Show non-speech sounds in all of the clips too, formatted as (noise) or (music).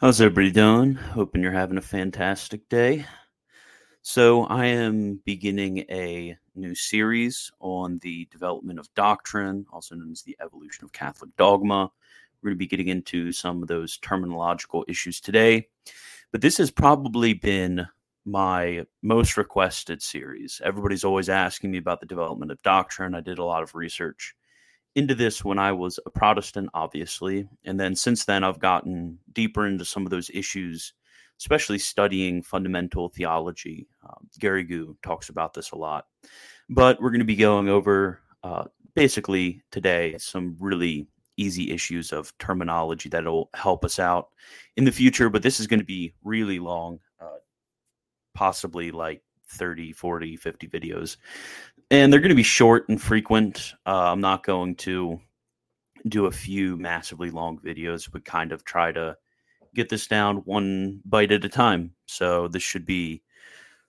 How's everybody doing? Hoping you're having a fantastic day. So, I am beginning a new series on the development of doctrine, also known as the evolution of Catholic dogma. We're going to be getting into some of those terminological issues today. But this has probably been my most requested series. Everybody's always asking me about the development of doctrine. I did a lot of research into this when I was a Protestant, obviously. And then since then, I've gotten deeper into some of those issues, especially studying fundamental theology. Um, Garrigou talks about this a lot. But we're going to be going over uh, basically today some really easy issues of terminology that'll help us out in the future. But this is going to be really long, uh, possibly like 30, 40, 50 videos. And they're going to be short and frequent. Uh, I'm not going to do a few massively long videos, but kind of try to get this down one bite at a time. So this should be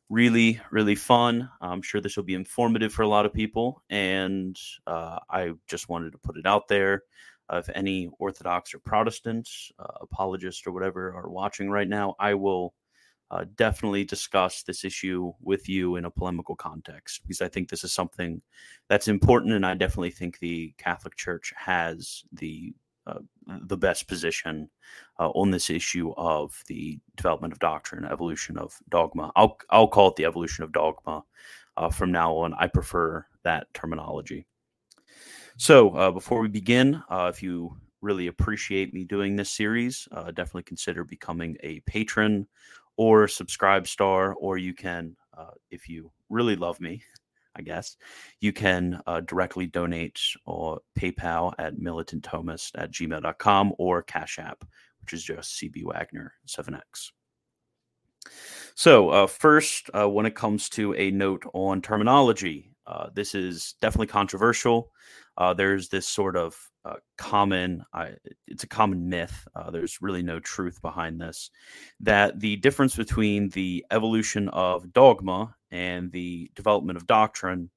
really, really fun. I'm sure this will be informative for a lot of people. And uh, I just wanted to put it out there. Uh, if any Orthodox or Protestant uh, apologists or whatever are watching right now, I will uh, definitely discuss this issue with you in a polemical context because I think this is something that's important, and I definitely think the Catholic Church has the uh, the best position uh, on this issue of the development of doctrine, evolution of dogma. I'll I'll call it the evolution of dogma uh, from now on. I prefer that terminology. So uh, before we begin, uh, if you really appreciate me doing this series, definitely consider becoming a patron or subscribe star, or you can, uh, if you really love me, (laughs) I guess, you can uh, directly donate or PayPal at militantthomist at gmail.com or Cash App, which is just CB Wagner 7X. So, uh, first, uh, when it comes to a note on terminology, uh, this is definitely controversial. Uh, there's this sort of uh, common, it's a common myth. Uh, there's really no truth behind this. That the difference between the evolution of dogma and the development of doctrine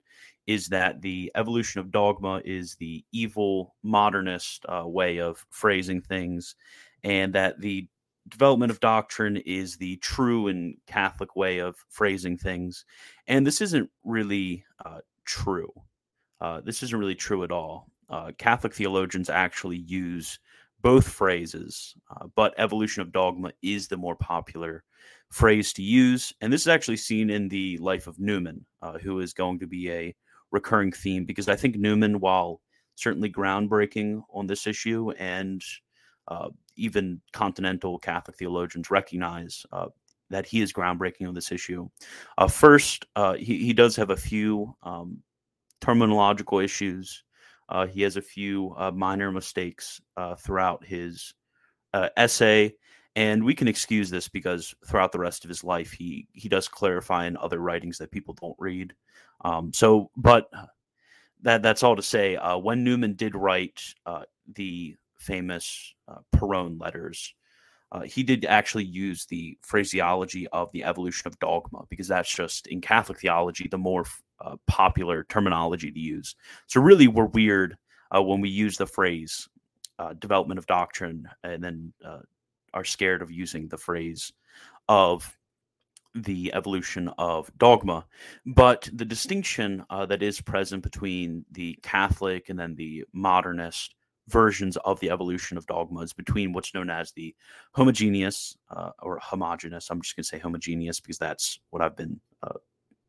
is that the evolution of dogma is the evil modernist uh, way of phrasing things, and that the development of doctrine is the true and Catholic way of phrasing things. And this isn't really uh, true. Uh, this isn't really true at all. Uh, Catholic theologians actually use both phrases, uh, but evolution of dogma is the more popular phrase to use. And this is actually seen in the life of Newman, uh, who is going to be a recurring theme because I think Newman, while certainly groundbreaking on this issue, and uh, even continental Catholic theologians recognize uh, that he is groundbreaking on this issue. first, he, he does have a few um, terminological issues. Uh, he has a few uh, minor mistakes uh, throughout his uh, essay, and we can excuse this because throughout the rest of his life, he he does clarify in other writings that people don't read. Um, so, but that that's all to say. Uh, when Newman did write uh, the famous Perrone letters, uh, he did actually use the phraseology of the evolution of dogma because that's just in Catholic theology the more uh, popular terminology to use. So really, we're weird uh, when we use the phrase uh, development of doctrine and then uh, are scared of using the phrase of the evolution of dogma. But the distinction uh, that is present between the Catholic and then the modernist versions of the evolution of dogmas between what's known as the homogeneous uh, or homogenous. I'm just going to say homogeneous because that's what I've been. Uh,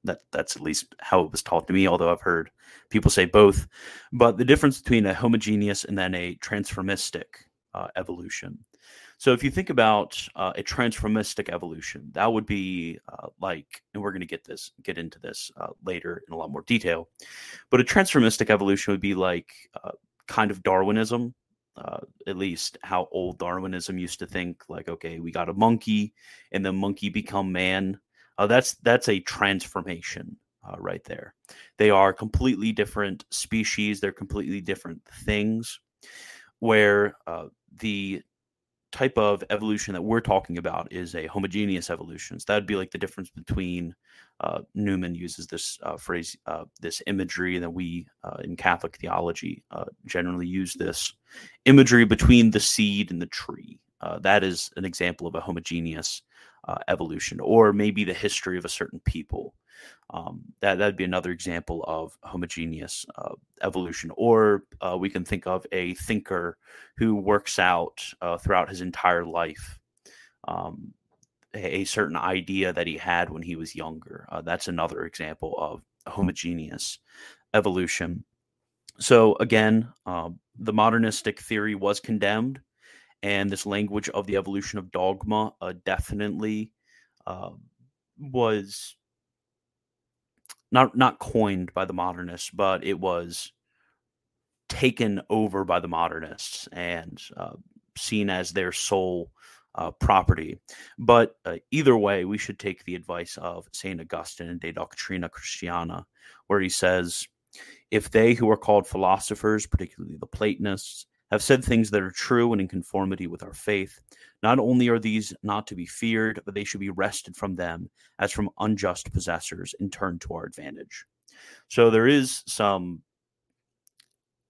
that that's at least how it was taught to me. Although I've heard people say both, but the difference between a homogeneous and then a transformistic uh, evolution. So if you think about uh, a transformistic evolution, that would be uh, like, and we're going to get this, get into this uh, later in a lot more detail. But a transformistic evolution would be like kind of Darwinism, uh, at least how old Darwinism used to think. Like, okay, we got a monkey, and the monkey become man. Uh, that's that's a transformation uh, right there. They are completely different species. They're completely different things. Where uh, the type of evolution that we're talking about is a homogeneous evolution. So that'd be like the difference between uh, Newman uses this uh, phrase, uh, this imagery, that we uh, in Catholic theology uh, generally use this imagery between the seed and the tree. uh, that is an example of a homogeneous uh, evolution, or maybe the history of a certain people. Um, that that'd be another example of homogeneous uh, evolution. Or uh, we can think of a thinker who works out uh, throughout his entire life um, a, a, certain idea that he had when he was younger. Uh, that's another example of homogeneous evolution. So again, um, the modernistic theory was condemned, and this language of the evolution of dogma uh, definitely uh, was not not coined by the modernists, but it was taken over by the modernists and uh, seen as their sole uh, property. But uh, either way, we should take the advice of Saint Augustine in De Doctrina Christiana, where he says if they who are called philosophers, particularly the Platonists, have said things that are true and in conformity with our faith, not only are these not to be feared, but they should be wrested from them as from unjust possessors and turned to our advantage. So there is some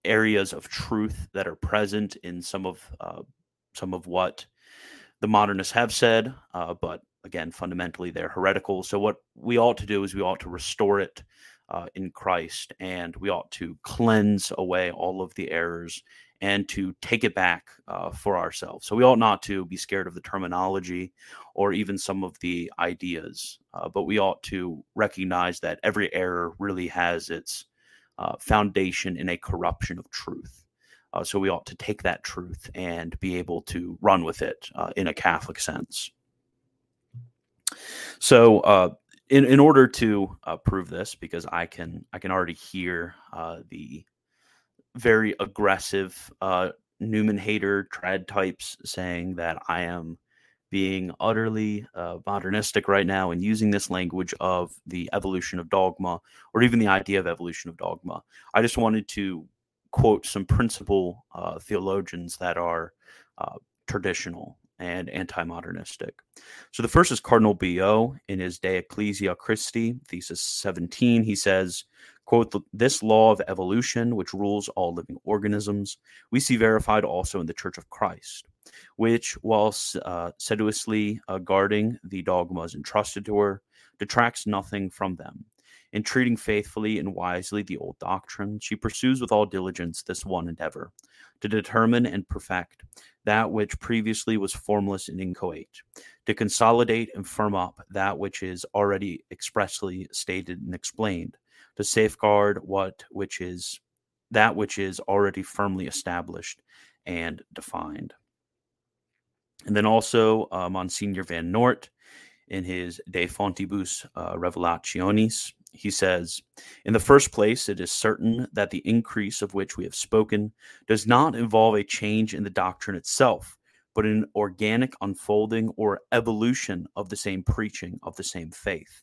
areas of truth that are present in some of uh, some of what the modernists have said, uh, but again, fundamentally they're heretical. So what we ought to do is we ought to restore it uh, in Christ, and we ought to cleanse away all of the errors and to take it back uh, for ourselves. So we ought not to be scared of the terminology or even some of the ideas, uh, but we ought to recognize that every error really has its uh, foundation in a corruption of truth. Uh, so we ought to take that truth and be able to run with it uh, in a Catholic sense. So uh, in in order to prove this, because I can I can already hear the very aggressive uh, Newman hater trad types saying that I am being utterly uh, modernistic right now and using this language of the evolution of dogma or even the idea of evolution of dogma. I just wanted to quote some principal uh, theologians that are uh, traditional and anti-modernistic. So the first is Cardinal Billot in his De Ecclesia Christi, thesis 17. He says, quote, this law of evolution, which rules all living organisms, we see verified also in the Church of Christ, which, while uh, sedulously uh, guarding the dogmas entrusted to her, detracts nothing from them. In treating faithfully and wisely the old doctrine, she pursues with all diligence this one endeavor to determine and perfect that which previously was formless and inchoate, to consolidate and firm up that which is already expressly stated and explained, to safeguard what which is that which is already firmly established and defined. And then also uh, Monsignor Van Noort in his De Fontibus uh, Revelationis, he says, In the first place, it is certain that the increase of which we have spoken does not involve a change in the doctrine itself, but an organic unfolding or evolution of the same preaching of the same faith.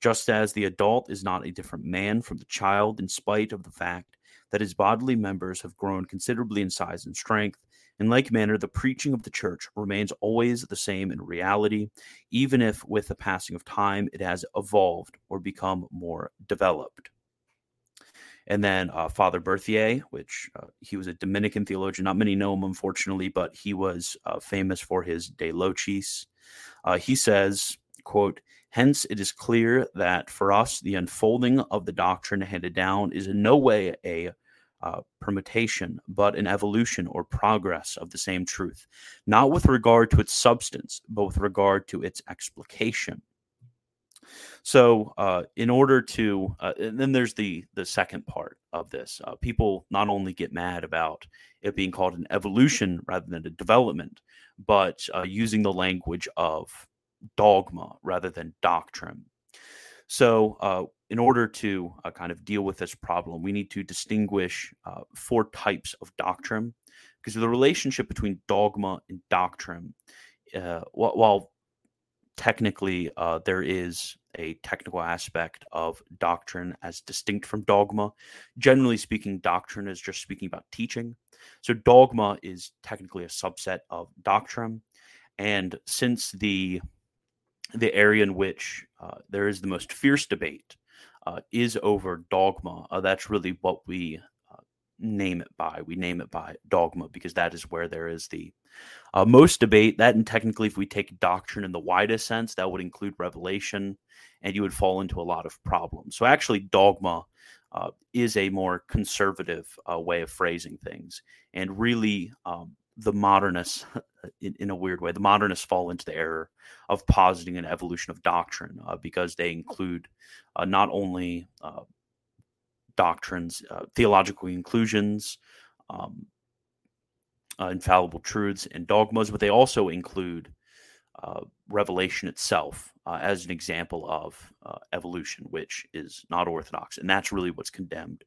Just as the adult is not a different man from the child, in spite of the fact that his bodily members have grown considerably in size and strength, in like manner, the preaching of the church remains always the same in reality, even if with the passing of time it has evolved or become more developed. And then uh, Father Berthier, which uh, he was a Dominican theologian. Not many know him, unfortunately, but he was uh, famous for his De Locis. Uh, he says, quote, Hence, it is clear that for us, the unfolding of the doctrine handed down is in no way a uh, permutation, but an evolution or progress of the same truth, not with regard to its substance, but with regard to its explication. So, uh, in order to, uh, and then there's the the second part of this. Uh, people not only get mad about it being called an evolution rather than a development, but uh, using the language of dogma rather than doctrine. So, uh, in order to uh, kind of deal with this problem, we need to distinguish uh, four types of doctrine because the relationship between dogma and doctrine, uh, while technically uh, there is a technical aspect of doctrine as distinct from dogma, generally speaking, doctrine is just speaking about teaching. So, dogma is technically a subset of doctrine. And since the the area in which uh, there is the most fierce debate uh, is over dogma. Uh, that's really what we uh, name it by. We name it by dogma because that is where there is the uh, most debate. That and technically, if we take doctrine in the widest sense, that would include revelation, and you would fall into a lot of problems. So actually, dogma uh, is a more conservative way of phrasing things, and really. Um, the modernists, (laughs) in, in, a weird way, the modernists fall into the error of positing an evolution of doctrine uh, because they include uh, not only uh, doctrines, uh, theological conclusions, um, uh, infallible truths, and dogmas, but they also include uh, revelation itself as an example of evolution, which is not orthodox. And that's really what's condemned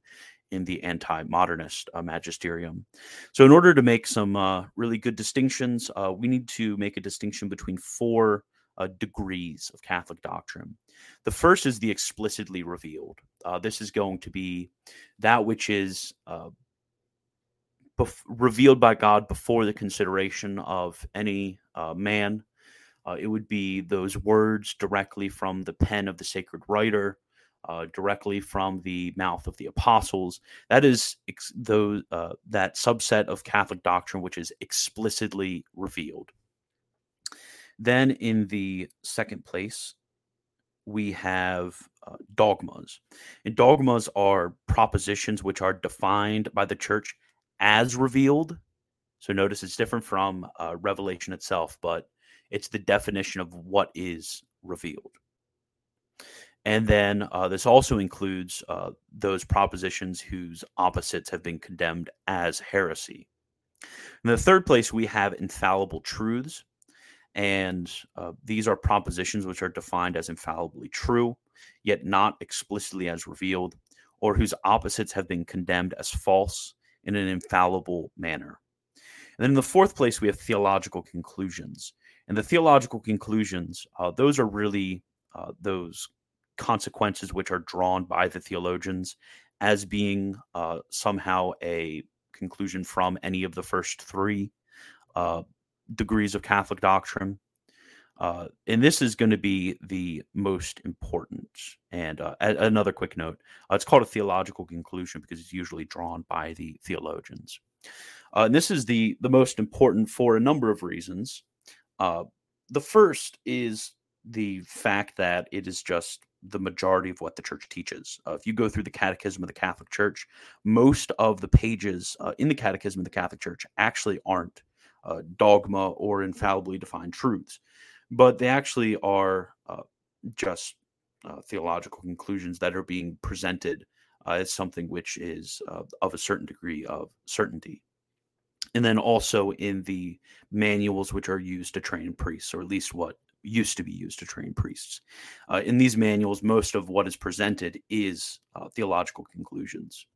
in the anti modernist uh, magisterium. So, in order to make some really good distinctions, we need to make a distinction between four uh, degrees of Catholic doctrine. The first is the explicitly revealed. Uh, this is going to be that which is uh, bef- revealed by God before the consideration of any uh, man. Uh, it would be those words directly from the pen of the sacred writer. Uh, directly from the mouth of the apostles. That is ex- those that subset of Catholic doctrine which is explicitly revealed. Then in the second place, we have uh, dogmas. And dogmas are propositions which are defined by the church as revealed. So notice it's different from uh, revelation itself, but it's the definition of what is revealed. And then uh, this also includes uh, those propositions whose opposites have been condemned as heresy. In the third place, we have infallible truths. And uh, these are propositions which are defined as infallibly true, yet not explicitly as revealed, or whose opposites have been condemned as false in an infallible manner. And then in the fourth place, we have theological conclusions. And the theological conclusions, uh, those are really uh, those consequences which are drawn by the theologians as being uh, somehow a conclusion from any of the first three uh, degrees of Catholic doctrine. Uh, and this is going to be the most important. And uh, a- another quick note uh, it's called a theological conclusion because it's usually drawn by the theologians. Uh, and this is the, the most important for a number of reasons. Uh, the first is the fact that it is just the majority of what the church teaches. Uh, if you go through the Catechism of the Catholic Church, most of the pages in the Catechism of the Catholic Church actually aren't uh, dogma or infallibly defined truths, but they actually are uh, just uh, theological conclusions that are being presented uh, as something which is uh, of a certain degree of certainty. And then also in the manuals which are used to train priests, or at least what used to be used to train priests. Uh, in these manuals, most of what is presented is theological conclusions.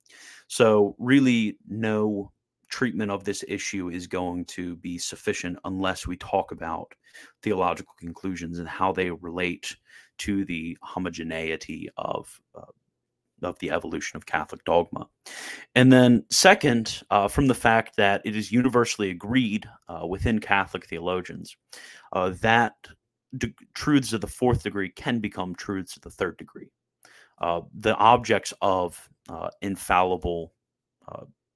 So, really, no treatment of this issue is going to be sufficient unless we talk about theological conclusions and how they relate to the homogeneity of uh, of the evolution of Catholic dogma. And then, second, uh, from the fact that it is universally agreed uh, within Catholic theologians uh, that de- truths of the fourth degree can become truths of the third degree. Uh, the objects of uh, infallible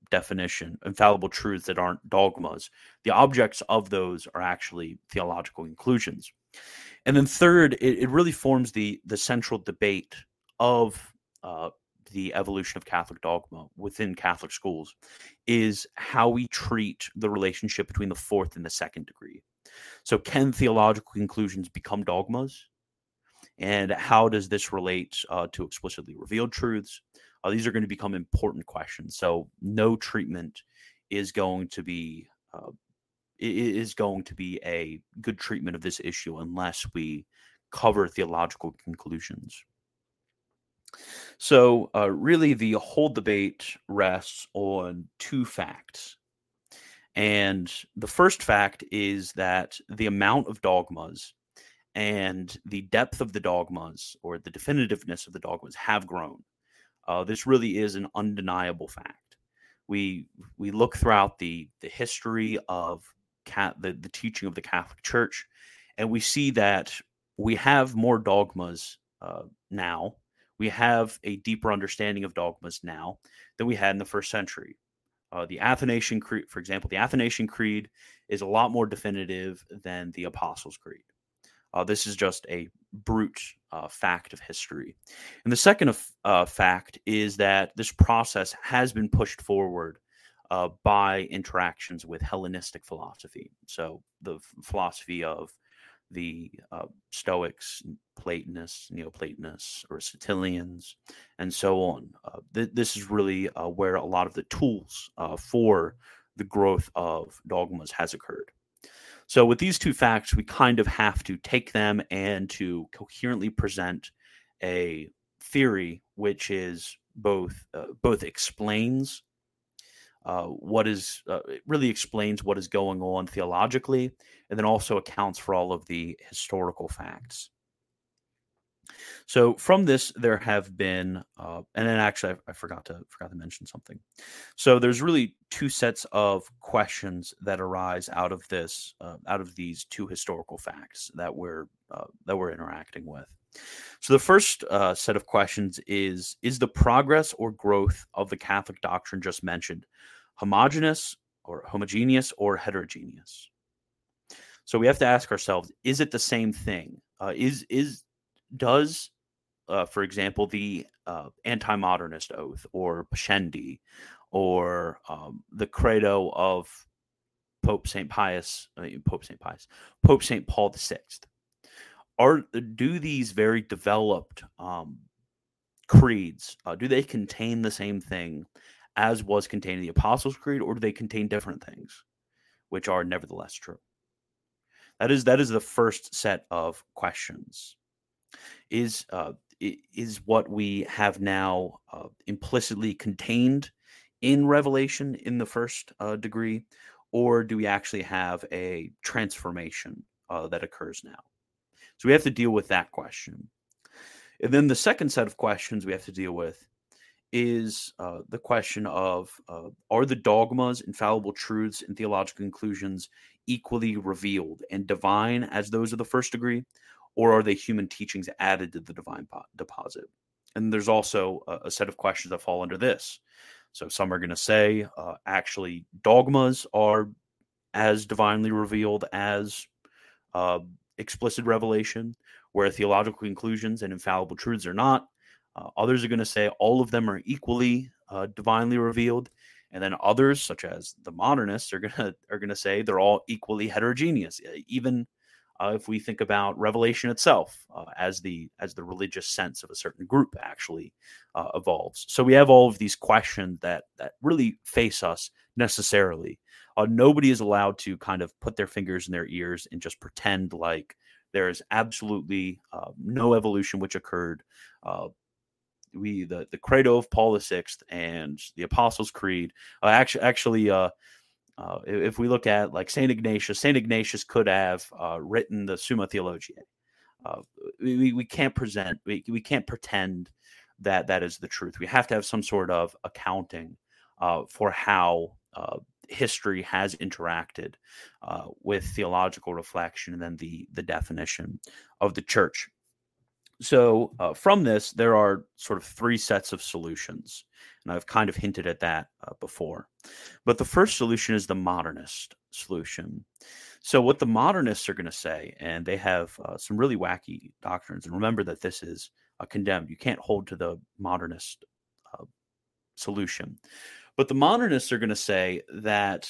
definition, infallible truths that aren't dogmas. The objects of those are actually theological conclusions. And then third, it, it really forms the the central debate of uh, the evolution of Catholic dogma within Catholic schools is how we treat the relationship between the fourth and the second degree. So, can theological conclusions become dogmas? And how does this relate uh, to explicitly revealed truths? Uh, these are going to become important questions. So no treatment is going to be uh, is going to be a good treatment of this issue unless we cover theological conclusions. So, uh, really, the whole debate rests on two facts. And the first fact is that the amount of dogmas and the depth of the dogmas or the definitiveness of the dogmas have grown. Uh, this really is an undeniable fact. We we look throughout the the history of cat the, the teaching of the Catholic Church, and we see that we have more dogmas uh, now. We have a deeper understanding of dogmas now than we had in the first century. Uh, the Athanasian Creed, for example, the Athanasian Creed is a lot more definitive than the Apostles' Creed. Uh, this is just a brute uh, fact of history. And the second uh, fact is that this process has been pushed forward uh, by interactions with Hellenistic philosophy. So the philosophy of the uh, Stoics, Platonists, Neoplatonists, Aristotelians, and so on. Uh, th- this is really uh, where a lot of the tools uh, for the growth of dogmas has occurred. So, with these two facts, we kind of have to take them and to coherently present a theory which is both uh, both explains uh, what is uh, it really explains what is going on theologically and then also accounts for all of the historical facts. So from this there have been uh, and then actually I, I, forgot to forgot to mention something. So there's really two sets of questions that arise out of this uh, out of these two historical facts that we're uh, that we're interacting with. So the first uh, set of questions is is the progress or growth of the catholic doctrine just mentioned homogeneous or homogeneous or heterogeneous. So we have to ask ourselves: Is it the same thing? Uh, is is does, uh, for example, the uh, anti-modernist oath or Pascendi or um, the credo of Pope Saint Pius, Pope Saint Pius, Pope Saint Paul VI, are do these very developed um, creeds uh, do they contain the same thing as was contained in the Apostles' Creed, or do they contain different things, which are nevertheless true? That is that is the first set of questions. Is uh, is what we have now uh, implicitly contained in Revelation in the first uh, degree, or do we actually have a transformation uh, that occurs now? So we have to deal with that question. And then the second set of questions we have to deal with is uh, the question of uh, are the dogmas, infallible truths, and theological conclusions equally revealed and divine as those of the first degree, or are they human teachings added to the divine po- deposit? And there's also a, a, set of questions that fall under this. So some are going to say uh, actually dogmas are as divinely revealed as uh, explicit revelation, where theological conclusions and infallible truths are not uh, others are going to say all of them are equally uh, divinely revealed, and then others, such as the modernists, are going (laughs) to are going to say they're all equally heterogeneous. Even uh, if we think about Revelation itself uh, as the as the religious sense of a certain group actually uh, evolves. So we have all of these questions that that really face us necessarily. Uh, nobody is allowed to kind of put their fingers in their ears and just pretend like there is absolutely uh, no evolution which occurred. Uh, we the the credo of Paul the Sixth and the Apostles' Creed. Uh, actually, actually, uh, uh, if we look at like Saint Ignatius, Saint Ignatius could have uh, written the Summa Theologiae. Uh, we, we can't present we, we can't pretend that that is the truth. We have to have some sort of accounting uh, for how history has interacted with theological reflection and then the the definition of the church. So, uh, from this, there are sort of three sets of solutions. And I've kind of hinted at that uh, before. But the first solution is the modernist solution. So, what the modernists are going to say, and they have uh, some really wacky doctrines, and remember that this is a condemned. You can't hold to the modernist uh, solution. But the modernists are going to say that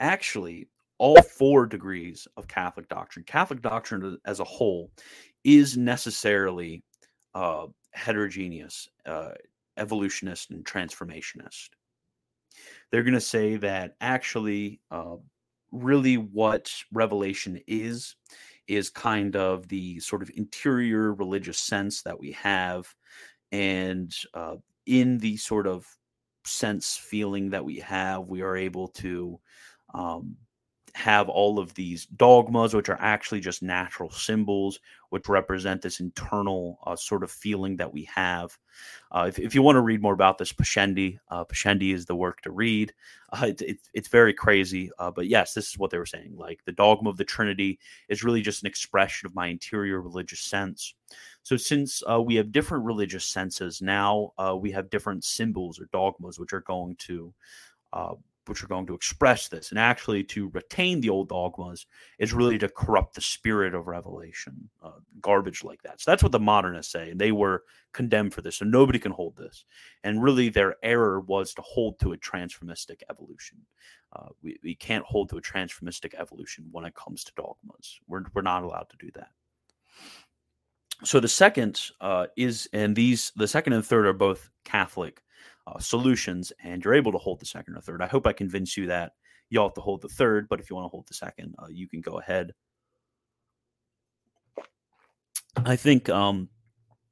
actually all four degrees of Catholic doctrine, Catholic doctrine as a whole, is necessarily uh, heterogeneous, uh, evolutionist, and transformationist. They're going to say that actually, uh, really, what Revelation is, is kind of the sort of interior religious sense that we have. And uh, in the sort of sense feeling that we have, we are able to um, have all of these dogmas, which are actually just natural symbols, which represent this internal uh, sort of feeling that we have. Uh, if, if, you want to read more about this, Pashendi, uh, Pascendi is the work to read. Uh, it, it, it's very crazy, uh, but yes, this is what they were saying. Like the dogma of the Trinity is really just an expression of my interior religious sense. So, since uh, we have different religious senses, now we have different symbols or dogmas which are going to which are going to express this. And actually, to retain the old dogmas is really to corrupt the spirit of revelation, uh, garbage like that. So that's what the modernists say. And they were condemned for this. So nobody can hold this. And really, their error was to hold to a transformistic evolution. Uh, we, we can't hold to a transformistic evolution when it comes to dogmas. We're, we're not allowed to do that. So the second uh, is, and these, the second and third are both Catholic uh, solutions, and you're able to hold the second or third. I hope I convince you that you all have to hold the third, but if you want to hold the second, uh, you can go ahead. I think um,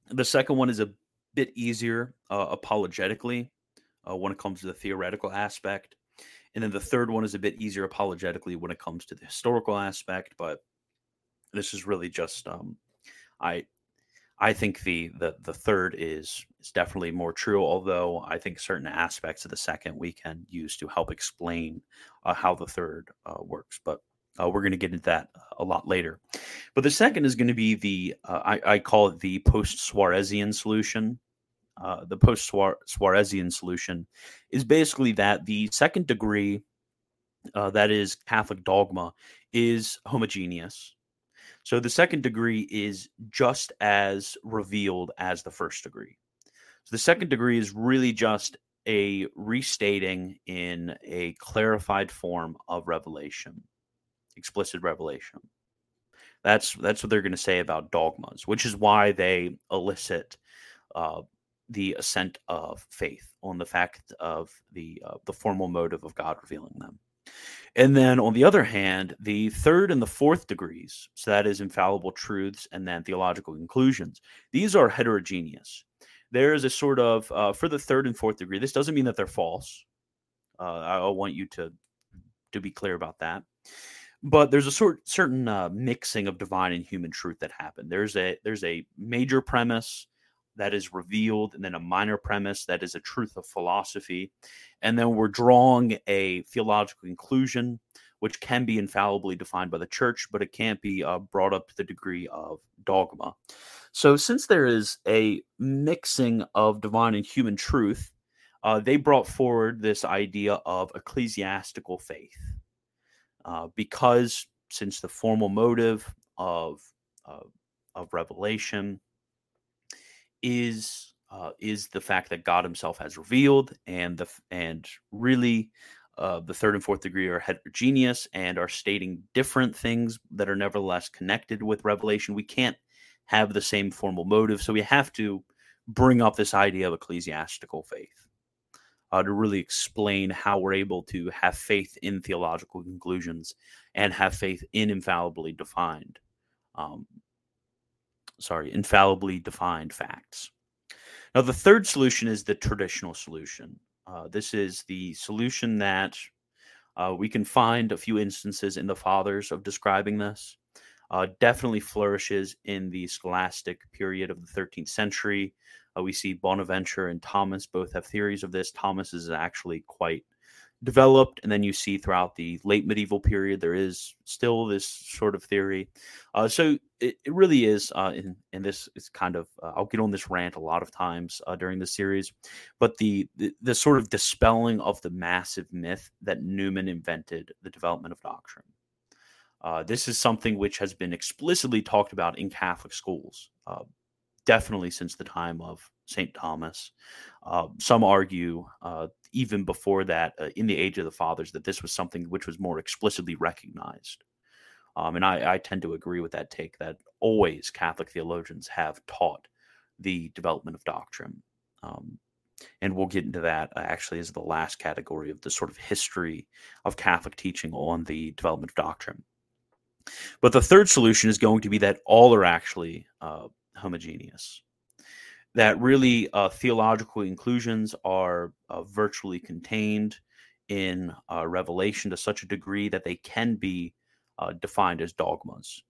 the second one is a bit easier uh, apologetically uh, when it comes to the theoretical aspect. And then the third one is a bit easier apologetically when it comes to the historical aspect. But this is really just um, I I think the the the third is is definitely more true. Although I think certain aspects of the second we can use to help explain uh, how the third uh, works. But uh, we're going to get into that a lot later. But the second is going to be the uh, I, I, call it the post Suarezian solution. Uh, the post Suarezian solution is basically that the second degree, uh, that is Catholic dogma, is homogeneous so the second degree is just as revealed as the first degree. So the second degree is really just a restating in a clarified form of revelation, explicit revelation. That's that's what they're going to say about dogmas, which is why they elicit uh, the assent of faith on the fact of the uh, the formal motive of God revealing them. And then on the other hand, the third and the fourth degrees, so that is infallible truths and then theological conclusions, these are heterogeneous. There is a sort of, uh, for the third and fourth degree, this doesn't mean that they're false. Uh, I, want you to, to be clear about that. But there's a sort certain uh, mixing of divine and human truth that happened. There's a there's a major premise that is revealed, and then a minor premise that is a truth of philosophy. And then we're drawing a theological conclusion, which can be infallibly defined by the church, but it can't be uh, brought up to the degree of dogma. So, since there is a mixing of divine and human truth, uh, they brought forward this idea of ecclesiastical faith. Uh, because since the formal motive of, of revelation is uh, is the fact that God Himself has revealed, and the and really uh, the third and fourth degree are heterogeneous and are stating different things that are nevertheless connected with revelation. We can't have the same formal motive, so we have to bring up this idea of ecclesiastical faith uh, to really explain how we're able to have faith in theological conclusions and have faith in infallibly defined um, sorry, infallibly defined facts. Now, the third solution is the traditional solution. Uh, this is the solution that uh, we can find a few instances in the fathers of describing this. Uh, definitely flourishes in the scholastic period of the 13th century. Uh, we see Bonaventure and Thomas both have theories of this. Thomas is actually quite developed and then you see throughout the late medieval period there is still this sort of theory uh, so it, it, really is uh, and, this is kind of uh, i'll get on this rant a lot of times uh, during the series but the, the, the sort of dispelling of the massive myth that newman invented the development of doctrine uh, this is something which has been explicitly talked about in catholic schools uh, definitely since the time of st thomas some argue even before that, uh, in the age of the fathers, that this was something which was more explicitly recognized. Um, and I, I, tend to agree with that take that always Catholic theologians have taught the development of doctrine. Um, and we'll get into that uh, actually as the last category of the sort of history of Catholic teaching on the development of doctrine. But the third solution is going to be that all are actually uh, homogeneous that really uh, theological conclusions are uh, virtually contained in uh, Revelation to such a degree that they can be uh, defined as dogmas.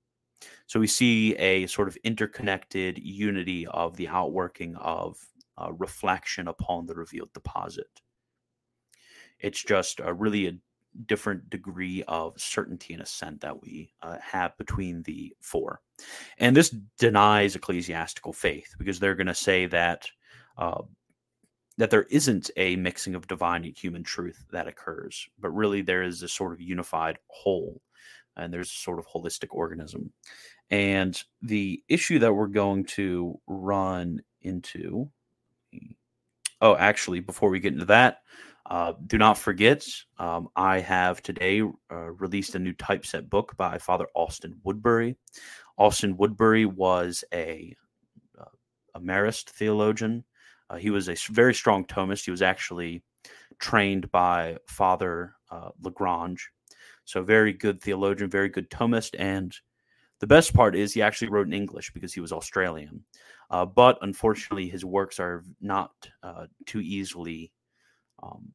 So we see a sort of interconnected unity of the outworking of uh, reflection upon the revealed deposit. It's just a really a different degree of certainty and assent that we uh, have between the four. And this denies ecclesiastical faith because they're going to say that uh, that there isn't a mixing of divine and human truth that occurs, but really there is a sort of unified whole, and there's a sort of holistic organism. And the issue that we're going to run into. Oh, actually, before we get into that, uh, do not forget, um, I have today uh, released a new typeset book by Father Austin Woodbury. Austin Woodbury was a, uh, theologian. Uh, he was a very strong Thomist. He was actually trained by Father uh, Lagrange. So, very good theologian, very good Thomist. And the best part is he actually wrote in English because he was Australian. Uh, but unfortunately, his works are not too easily um,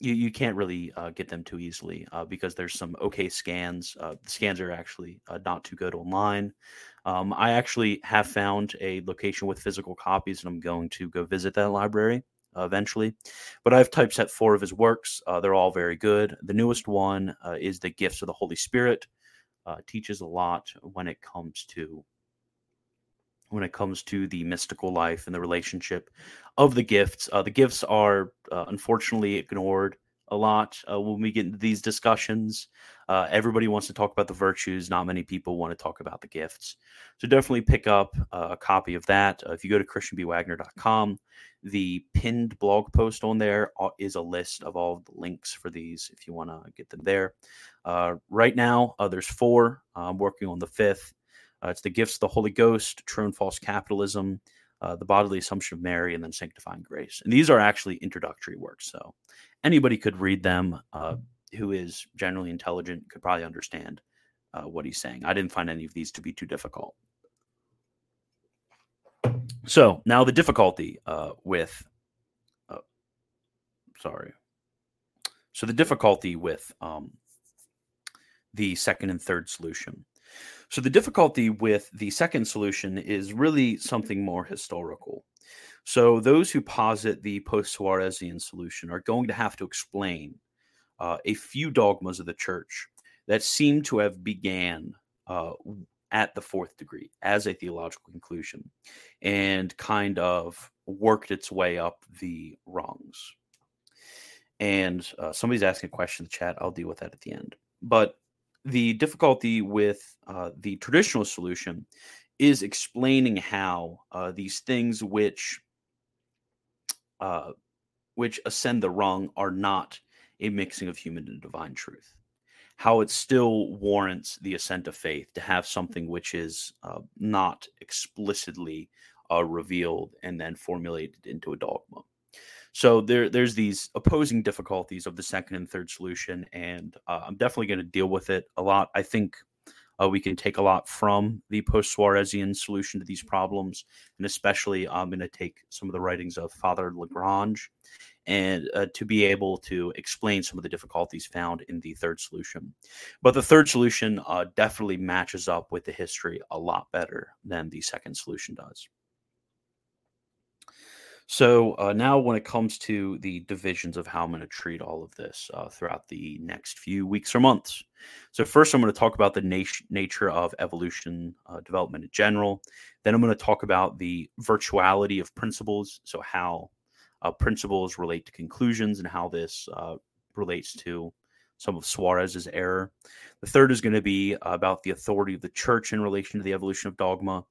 you, you can't really uh, get them too easily uh, because there's some okay scans. Uh, the scans are actually uh, not too good online. Um, I actually have found a location with physical copies, and I'm going to go visit that library uh, eventually. But I've typeset four of his works. Uh, they're all very good. The newest one is The Gifts of the Holy Spirit. teaches a lot when it comes to when it comes to the mystical life and the relationship of the gifts. Uh, the gifts are uh, unfortunately ignored a lot uh, when we get into these discussions. Uh, everybody wants to talk about the virtues. Not many people want to talk about the gifts. So definitely pick up uh, a copy of that. Uh, if you go to christianbwagner.com, the pinned blog post on there is a list of all the links for these if you want to get them there. right now, there's four. I'm working on the fifth. Uh, it's the gifts of the Holy Ghost, true and false capitalism, uh, the bodily assumption of Mary, and then sanctifying grace. And these are actually introductory works, so anybody could read them. Uh, who is generally intelligent could probably understand uh, what he's saying. I didn't find any of these to be too difficult. So now the difficulty uh, with, uh, sorry. So the difficulty with um, the second and third solution. So the difficulty with the second solution is really something more historical. So those who posit the post Suarezian solution are going to have to explain uh, a few dogmas of the church that seem to have began uh, at the fourth degree as a theological conclusion and kind of worked its way up the rungs. And uh, somebody's asking a question in the chat. I'll deal with that at the end. But the difficulty with uh, the traditional solution is explaining how uh, these things which uh, which ascend the rung are not a mixing of human and divine truth. How it still warrants the ascent of faith to have something which is uh, not explicitly uh, revealed and then formulated into a dogma. So there, there's these opposing difficulties of the second and third solution, and uh, I'm definitely going to deal with it a lot. I think uh, we can take a lot from the post Suarezian solution to these problems, and especially I'm going to take some of the writings of Father Lagrange and uh, to be able to explain some of the difficulties found in the third solution. But the third solution uh, definitely matches up with the history a lot better than the second solution does. So uh, now, when it comes to the divisions of how I'm going to treat all of this uh, throughout the next few weeks or months. So first, I'm going to talk about the nat- nature of evolution uh, development in general. Then I'm going to talk about the virtuality of principles. So how uh, principles relate to conclusions and how this uh, relates to some of Suarez's error. The third is going to be about the authority of the church in relation to the evolution of dogma.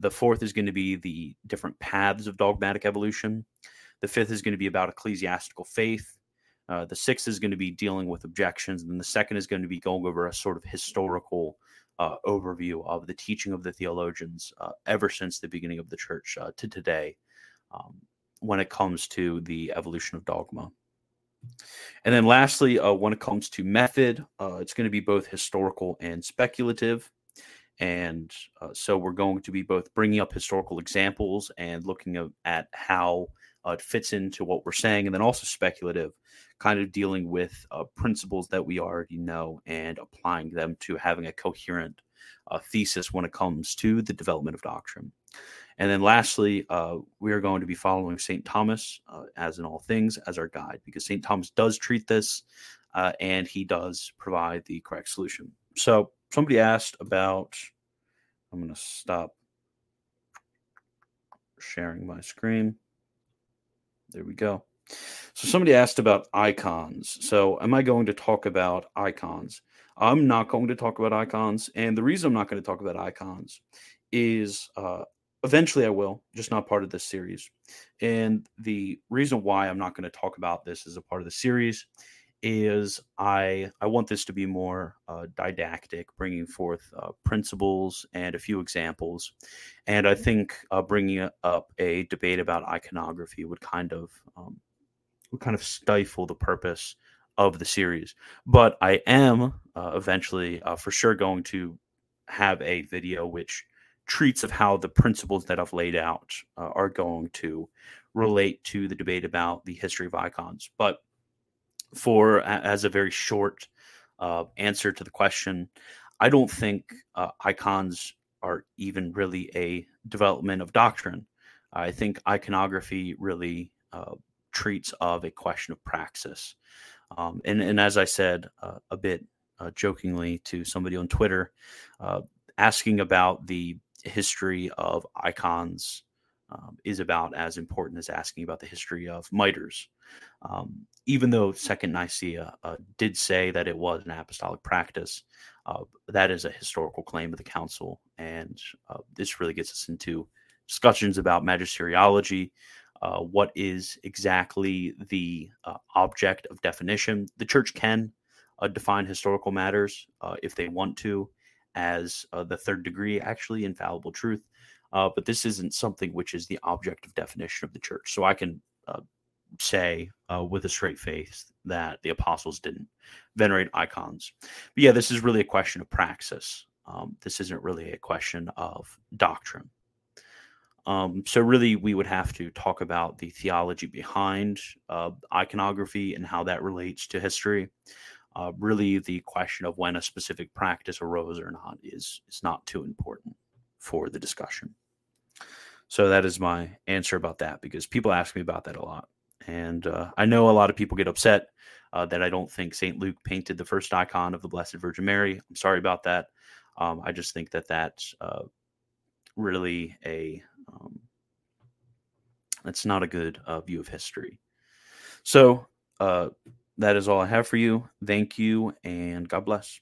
The fourth is going to be the different paths of dogmatic evolution. The fifth is going to be about ecclesiastical faith. Uh, the sixth is going to be dealing with objections. And the second is going to be going over a sort of historical uh, overview of the teaching of the theologians uh, ever since the beginning of the church uh, to today um, when it comes to the evolution of dogma. And then lastly, uh, when it comes to method, uh, it's going to be both historical and speculative. And uh, so we're going to be both bringing up historical examples and looking at how uh, it fits into what we're saying, and then also speculative, kind of dealing with uh, principles that we already know and applying them to having a coherent uh, thesis when it comes to the development of doctrine. And then lastly, uh, we are going to be following St. Thomas, uh, as in all things, as our guide, because St. Thomas does treat this and he does provide the correct solution. So somebody asked about. I'm going to stop sharing my screen. there we go. So somebody asked about icons. So am I going to talk about icons? I'm not going to talk about icons, and the reason I'm not going to talk about icons is uh, eventually I will, just not part of this series. And the reason why I'm not going to talk about this as a part of the series is I I want this to be more uh, didactic, bringing forth uh, principles and a few examples, and I think uh, bringing up a debate about iconography would kind of um, would kind of stifle the purpose of the series. But I am uh, eventually uh, for sure going to have a video which treats of how the principles that I've laid out uh, are going to relate to the debate about the history of icons. But for as a very short uh, answer to the question, I don't think uh, icons are even really a development of doctrine. I think iconography really uh, treats of a question of praxis. Um, and, and as I said uh, a bit uh, jokingly to somebody on Twitter, uh, asking about the history of icons um, is about as important as asking about the history of miters. Um, even though Second Nicaea uh, did say that it was an apostolic practice, uh, that is a historical claim of the council, and uh, this really gets us into discussions about magisteriology. Uh, what is exactly the uh, object of definition? The church can uh, define historical matters if they want to, as the third degree, actually infallible truth. but this isn't something which is the object of definition of the church. So I can say uh, with a straight face that the apostles didn't venerate icons. But yeah, this is really a question of praxis. Um, this isn't really a question of doctrine. Um, so really, we would have to talk about the theology behind uh, iconography and how that relates to history. Uh, really, the question of when a specific practice arose or not is is not too important for the discussion. So that is my answer about that because people ask me about that a lot. And uh, I know a lot of people get upset uh, that I don't think St. Luke painted the first icon of the Blessed Virgin Mary. I'm sorry about that. Um, I just think that that's uh, really a um, that's not a good uh, view of history. So uh, that is all I have for you. Thank you, and God bless.